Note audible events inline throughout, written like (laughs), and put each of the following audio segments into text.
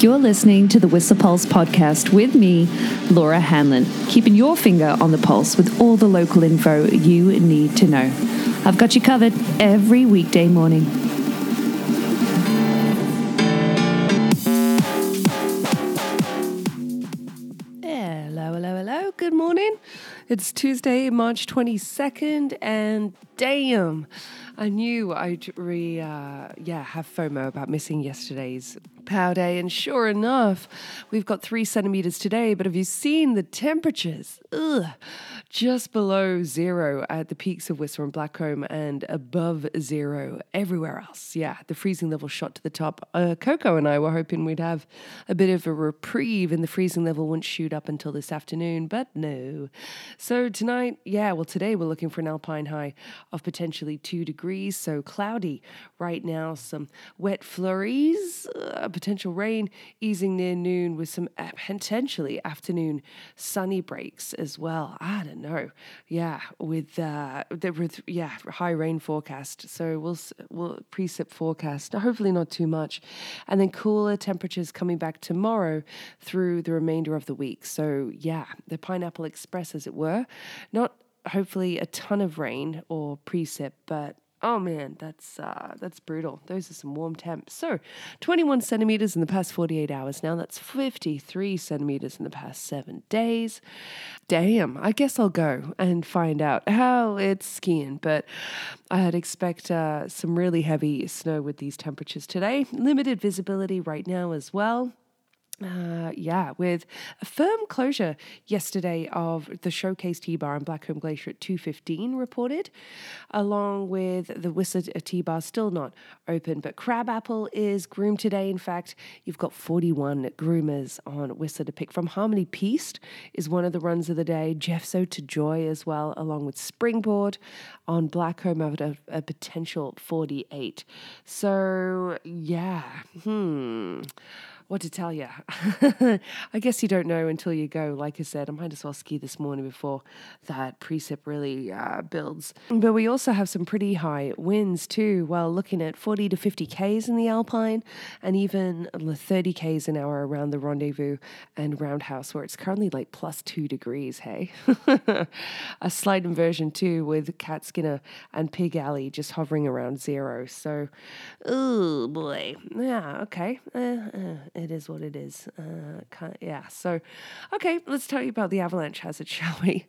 You're listening to the Whistler Pulse podcast with me, Laura Hanlon, keeping your finger on the pulse with all the local info you need to know. I've got you covered every weekday morning. Hello, hello, hello. Good morning. It's Tuesday, March 22nd, and damn, I knew I'd re, uh, yeah, have FOMO about missing yesterday's pow day. And sure enough, we've got three centimeters today. But have you seen the temperatures? Ugh, just below zero at the peaks of Whistler and Blackcomb and above zero everywhere else. Yeah, the freezing level shot to the top. Uh, Coco and I were hoping we'd have a bit of a reprieve and the freezing level wouldn't shoot up until this afternoon, but no. So tonight, yeah, well, today we're looking for an alpine high of potentially two degrees. So cloudy right now, some wet flurries, uh, potential rain easing near noon with some uh, potentially afternoon sunny breaks as well. I don't know. Yeah, with uh, the with yeah high rain forecast. So we'll we'll precip forecast. Hopefully not too much, and then cooler temperatures coming back tomorrow through the remainder of the week. So yeah, the Pineapple Express, as it were, not hopefully a ton of rain or precip, but Oh man, that's uh, that's brutal. Those are some warm temps. So, 21 centimeters in the past 48 hours. Now that's 53 centimeters in the past seven days. Damn, I guess I'll go and find out how it's skiing. But I'd expect uh, some really heavy snow with these temperatures today. Limited visibility right now as well. Uh, yeah, with a firm closure yesterday of the Showcase T-Bar and Blackcomb Glacier at 2.15 reported, along with the Whistler T-Bar still not open, but Crabapple is groomed today. In fact, you've got 41 groomers on Whistler to pick from. Harmony Piste is one of the runs of the day. Jeffso to Joy as well, along with Springboard on Blackcomb at a, a potential 48. So, yeah, hmm what to tell you. (laughs) I guess you don't know until you go. Like I said, I might as well ski this morning before that precip really uh, builds. But we also have some pretty high winds too. Well, looking at 40 to 50 k's in the Alpine and even 30 k's an hour around the rendezvous and roundhouse, where it's currently like plus two degrees. Hey, (laughs) a slight inversion too with Cat Skinner and Pig Alley just hovering around zero. So, oh boy, yeah, okay. Uh, uh, it is what it is. Uh, yeah. So, okay, let's tell you about the avalanche hazard, (laughs) shall we?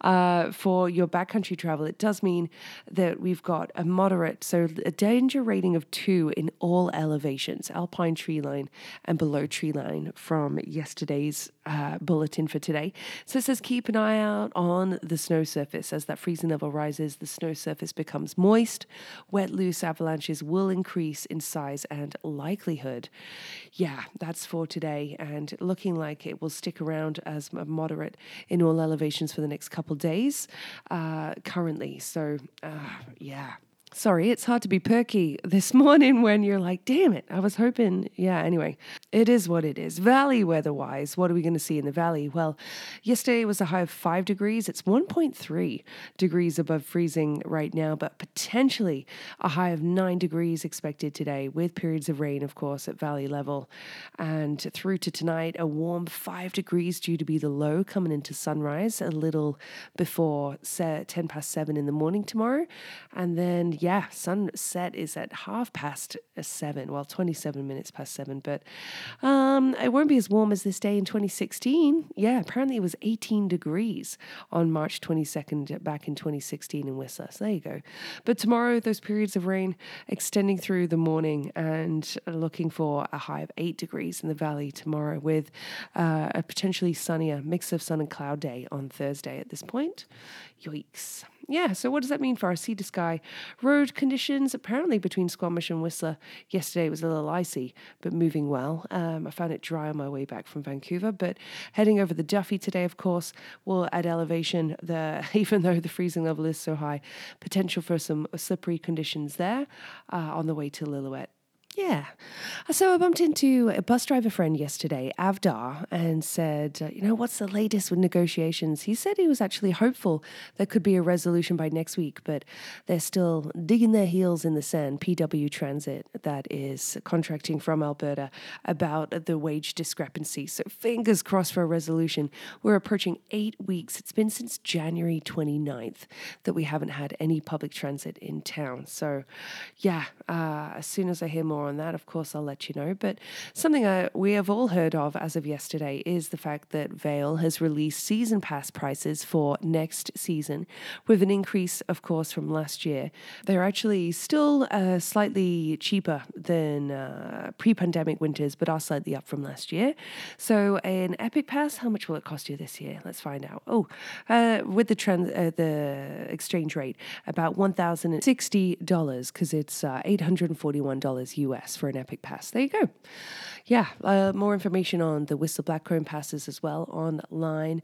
Uh, for your backcountry travel, it does mean that we've got a moderate, so a danger rating of two in all elevations, alpine tree line and below tree line from yesterday's uh, bulletin for today. So it says keep an eye out on the snow surface. As that freezing level rises, the snow surface becomes moist. Wet, loose avalanches will increase in size and likelihood. Yeah, that's for today, and looking like it will stick around as moderate in all elevations for the next couple days uh, currently. So, uh, yeah. Sorry, it's hard to be perky this (laughs) morning when you're like, damn it, I was hoping. Yeah, anyway, it is what it is. Valley weather wise, what are we going to see in the valley? Well, yesterday was a high of five degrees. It's 1.3 degrees above freezing right now, but potentially a high of nine degrees expected today with periods of rain, of course, at valley level. And through to tonight, a warm five degrees due to be the low coming into sunrise a little before 10 past seven in the morning tomorrow. And then, yeah, sunset is at half past seven, well, 27 minutes past seven, but um, it won't be as warm as this day in 2016. Yeah, apparently it was 18 degrees on March 22nd back in 2016 in Whistler. So there you go. But tomorrow, those periods of rain extending through the morning and looking for a high of eight degrees in the valley tomorrow with uh, a potentially sunnier mix of sun and cloud day on Thursday at this point. Yikes yeah, so what does that mean for our sea to sky road conditions? Apparently, between Squamish and Whistler, yesterday was a little icy, but moving well. Um, I found it dry on my way back from Vancouver, but heading over the Duffey today, of course, will add elevation. The (laughs) even though the freezing level is so high, potential for some slippery conditions there uh, on the way to Lillooet Yeah. So I bumped into a bus driver friend yesterday, Avdar, and said, uh, you know, what's the latest with negotiations? He said he was actually hopeful there could be a resolution by next week, but they're still digging their heels in the sand. PW Transit, that is contracting from Alberta, about the wage discrepancy. So fingers crossed for a resolution. We're approaching eight weeks. It's been since January 29th that we haven't had any public transit in town. So, yeah, uh, as soon as I hear more, more on that, of course, I'll let you know. But something I, we have all heard of as of yesterday is the fact that Vail has released season pass prices for next season with an increase, of course, from last year. They're actually still uh, slightly cheaper than uh, pre pandemic winters, but are slightly up from last year. So, an Epic Pass, how much will it cost you this year? Let's find out. Oh, uh, with the uh, the exchange rate, about $1,060 because it's uh, $841 US. US for an Epic Pass. There you go. Yeah, uh, more information on the Whistler Blackcomb passes as well online.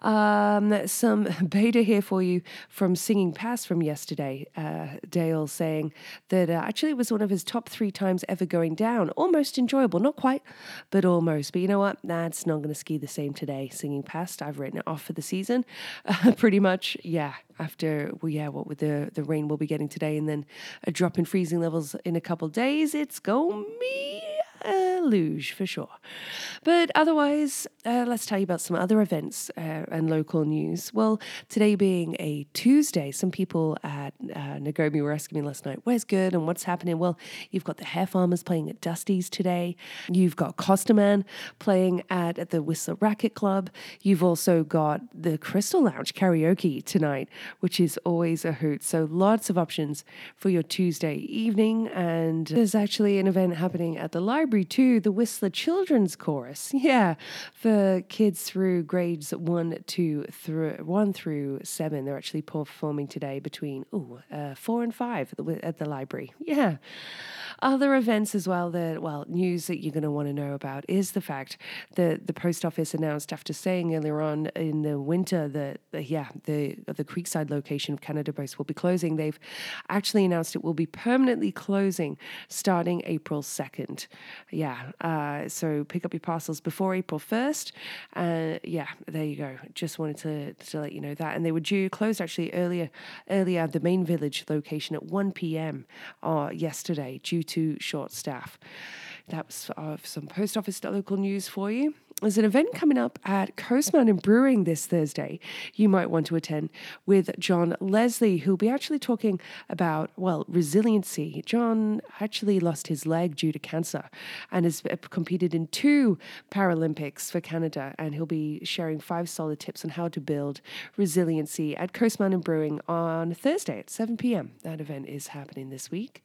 Um, some (laughs) beta here for you from Singing Pass from yesterday. Uh, Dale saying that uh, actually it was one of his top three times ever going down. Almost enjoyable, not quite, but almost. But you know what? That's not going to ski the same today. Singing Pass, I've written it off for the season. (laughs) pretty much, yeah. After well, yeah, what with the the rain we'll be getting today, and then a drop in freezing levels in a couple days, it's to be a luge for sure. But otherwise, uh, let's tell you about some other events uh, and local news. Well, today being a Tuesday, some people at uh, Nagomi were asking me last night, where's good and what's happening? Well, you've got the Hair Farmers playing at Dusty's today. You've got Costaman playing at, at the Whistler Racquet Club. You've also got the Crystal Lounge karaoke tonight, which is always a hoot. So lots of options for your Tuesday evening. And there's actually an event happening at the library library too, the Whistler Children's Chorus. (laughs) Yeah, for kids through grades one to through one through seven. They're actually performing today between ooh, uh, four and five at the, at the library. Yeah. Other events as well that, well, news that you're going to want to know about is the fact that the post office announced after saying earlier on in the winter that, uh, yeah, the, the Creekside location of Canada Post will be closing. They've actually announced it will be permanently closing starting April 2nd. Yeah, uh, so pick up your parcels before April 1st. Uh, yeah, there you go. Just wanted to, to let you know that. And they were due closed actually earlier, earlier at the main village location at 1 p.m. Uh, yesterday due to short staff. That was uh, some post office local news for you there's an event coming up at Coast Mountain Brewing this Thursday. You might want to attend with John Leslie, who'll be actually talking about, well, resiliency. John actually lost his leg due to cancer and has uh, competed in two Paralympics for Canada. And he'll be sharing five solid tips on how to build resiliency at Coast Mountain Brewing on Thursday at 7 p.m. That event is happening this week.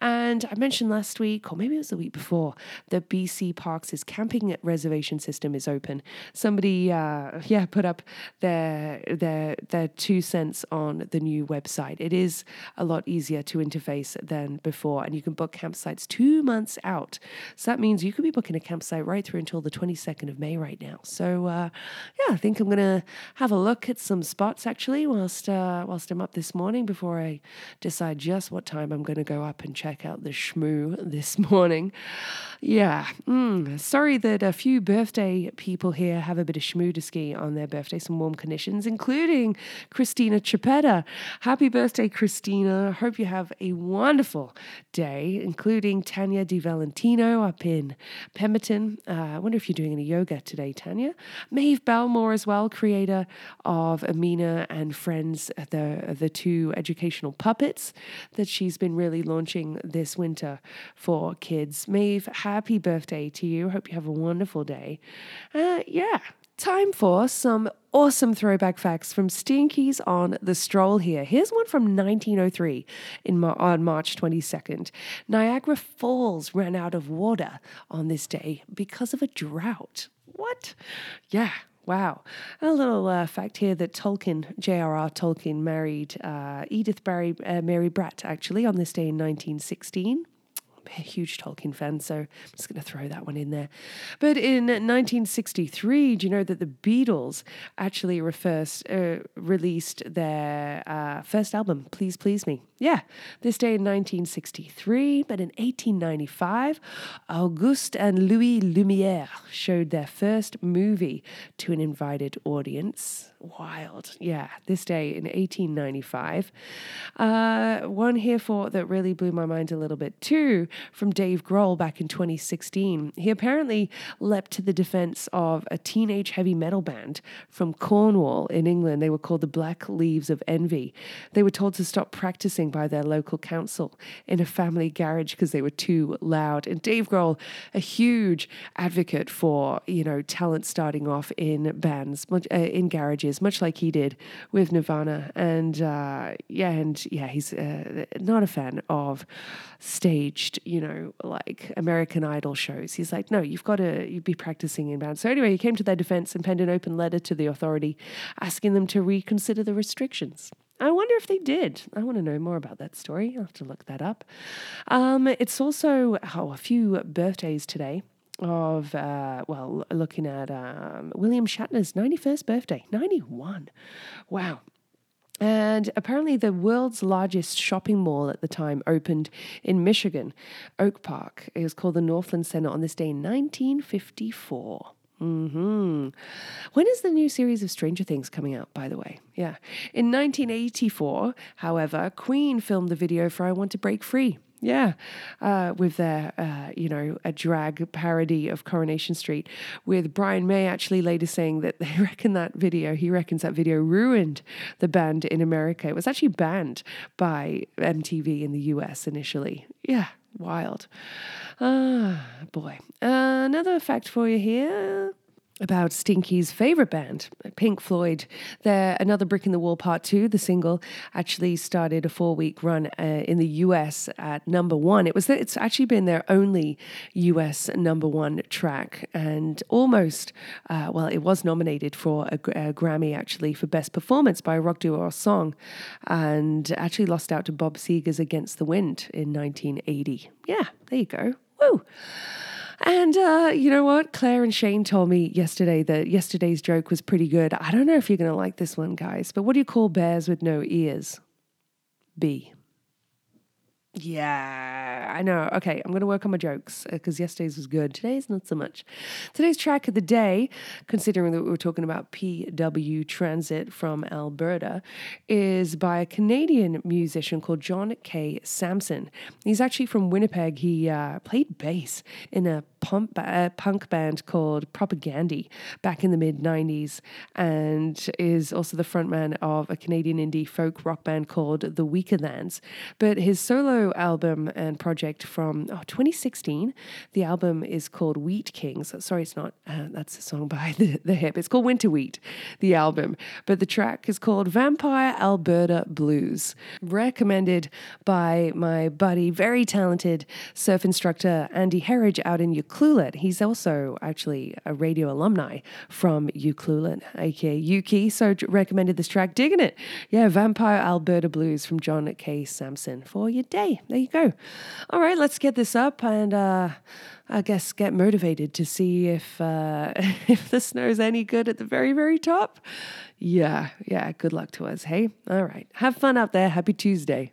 And I mentioned last week, or maybe it was the week before, that BC Parks' is camping at reservations system is open. Somebody, uh, (laughs) yeah, put up their their their two cents on the new website. It is a lot easier to interface than before, and you can book campsites two months out. So that means you could be booking a campsite right through until the twenty second of May right now. So uh, yeah, I think I'm gonna have a look at some spots actually whilst uh, whilst I'm up this morning before I decide just what time I'm gonna go up and check out the shmoo this (laughs) morning. Yeah, mm, sorry that a few birthday birthday people here have a bit of schmooderski on their birthday, some warm conditions, including Christina Chapetta. Happy birthday, Christina. Hope you have a wonderful day, including Tanya Di Valentino up in Pemberton. Uh, I wonder if you're doing any yoga today, Tanya. Maeve Belmore as well, creator of Amina and Friends, the, the two educational puppets that she's been really launching this winter for kids. Maeve, happy birthday to you. Hope you have a wonderful day. Uh, yeah, time for some awesome throwback facts from Stinkies on the stroll here. Here's one from 1903 in on March 22nd. Niagara Falls ran out of water on this day because of a drought. What? Yeah, Wow. A little uh, fact here that Tolkien, J.R.R. Tolkien, married uh, Edith Barry, uh, Mary Bratt actually on this day in 1916. A huge Tolkien fan, so I'm just going to throw that one in there. But in 1963, do you know that the Beatles actually first uh, released their uh, first album, Please Please Me? Yeah, this day in 1963, but in 1895, Auguste and Louis Lumiere showed their first movie to an invited audience. Wild. Yeah, this day in 1895. Uh, one here for that really blew my mind a little bit too from Dave Grohl back in 2016. He apparently leapt to the defense of a teenage heavy metal band from Cornwall in England. They were called the Black Leaves of Envy. They were told to stop practicing by their local council in a family garage because they were too loud. And Dave Grohl, a huge advocate for, you know, talent starting off in bands, uh, in garages much like he did with Nirvana. And uh, yeah, and yeah, he's uh, not a fan of staged, you know, like American Idol shows. He's like, no, you've got to you'd be practicing in bands. So anyway, he came to their defense and penned an open letter to the authority asking them to reconsider the restrictions. I wonder if they did. I want to know more about that story. I'll have to look that up. Um, it's also oh, a few birthdays today of, uh, well, looking at um, William Shatner's 91st birthday, 91. Wow. And apparently, the world's largest shopping mall at the time opened in Michigan, Oak Park. It was called the Northland Center on this day in 1954. Hmm. When is the new series of Stranger Things coming out? By the way, yeah. In 1984, however, Queen filmed the video for "I Want to Break Free." Yeah, uh, with their, uh, you know, a drag parody of Coronation Street, with Brian May actually later saying that (laughs) they reckon that video, he reckons that video ruined the band in America. It was actually banned by MTV in the US initially. Yeah, wild. Ah, boy. Uh, another fact for you here about Stinky's favorite band, Pink Floyd. Their another Brick in the Wall Part 2, the single, actually started a four week run uh, in the US at number one. It was It's actually been their only US number one track and almost, uh, well, it was nominated for a, a, Grammy actually for Best Performance by a rock duo or song and actually lost out to Bob Seger's Against the Wind in 1980. Yeah, there you go. Woo! And uh, you know what? Claire and Shane told me yesterday that yesterday's joke was pretty good. I don't know if you're going to like this one, guys, but what do you call bears with no ears? B. Yeah, I know. Okay, I'm going to work on my jokes because uh, yesterday's was good. Today's not so much. Today's track of the day, considering that we were talking about PW Transit from Alberta, is by a Canadian musician called John K. Samson. He's actually from Winnipeg. He uh, played bass in a pump, uh, punk band called Propagandhi back in the mid 90s and is also the frontman of a Canadian indie folk rock band called The Weakerthans. But his solo album and project from oh, 2016. The album is called Wheat Kings. Sorry, it's not. Uh, that's a song by the, the Hip. It's called Winter Wheat, the album. But the track is called Vampire Alberta Blues. Recommended by my buddy, very talented surf instructor Andy Herridge out in Ucluelet. He's also actually a radio alumni from Ucluelet, aka Ukee. So recommended this track. Digging it. Yeah, Vampire Alberta Blues from John K. Samson for your day there you go. All right, let's get this up and uh, I guess get motivated to see if uh, (laughs) if the snow's any good at the very very top. Yeah, yeah. Good luck to us. Hey, all right. Have fun out there. Happy Tuesday.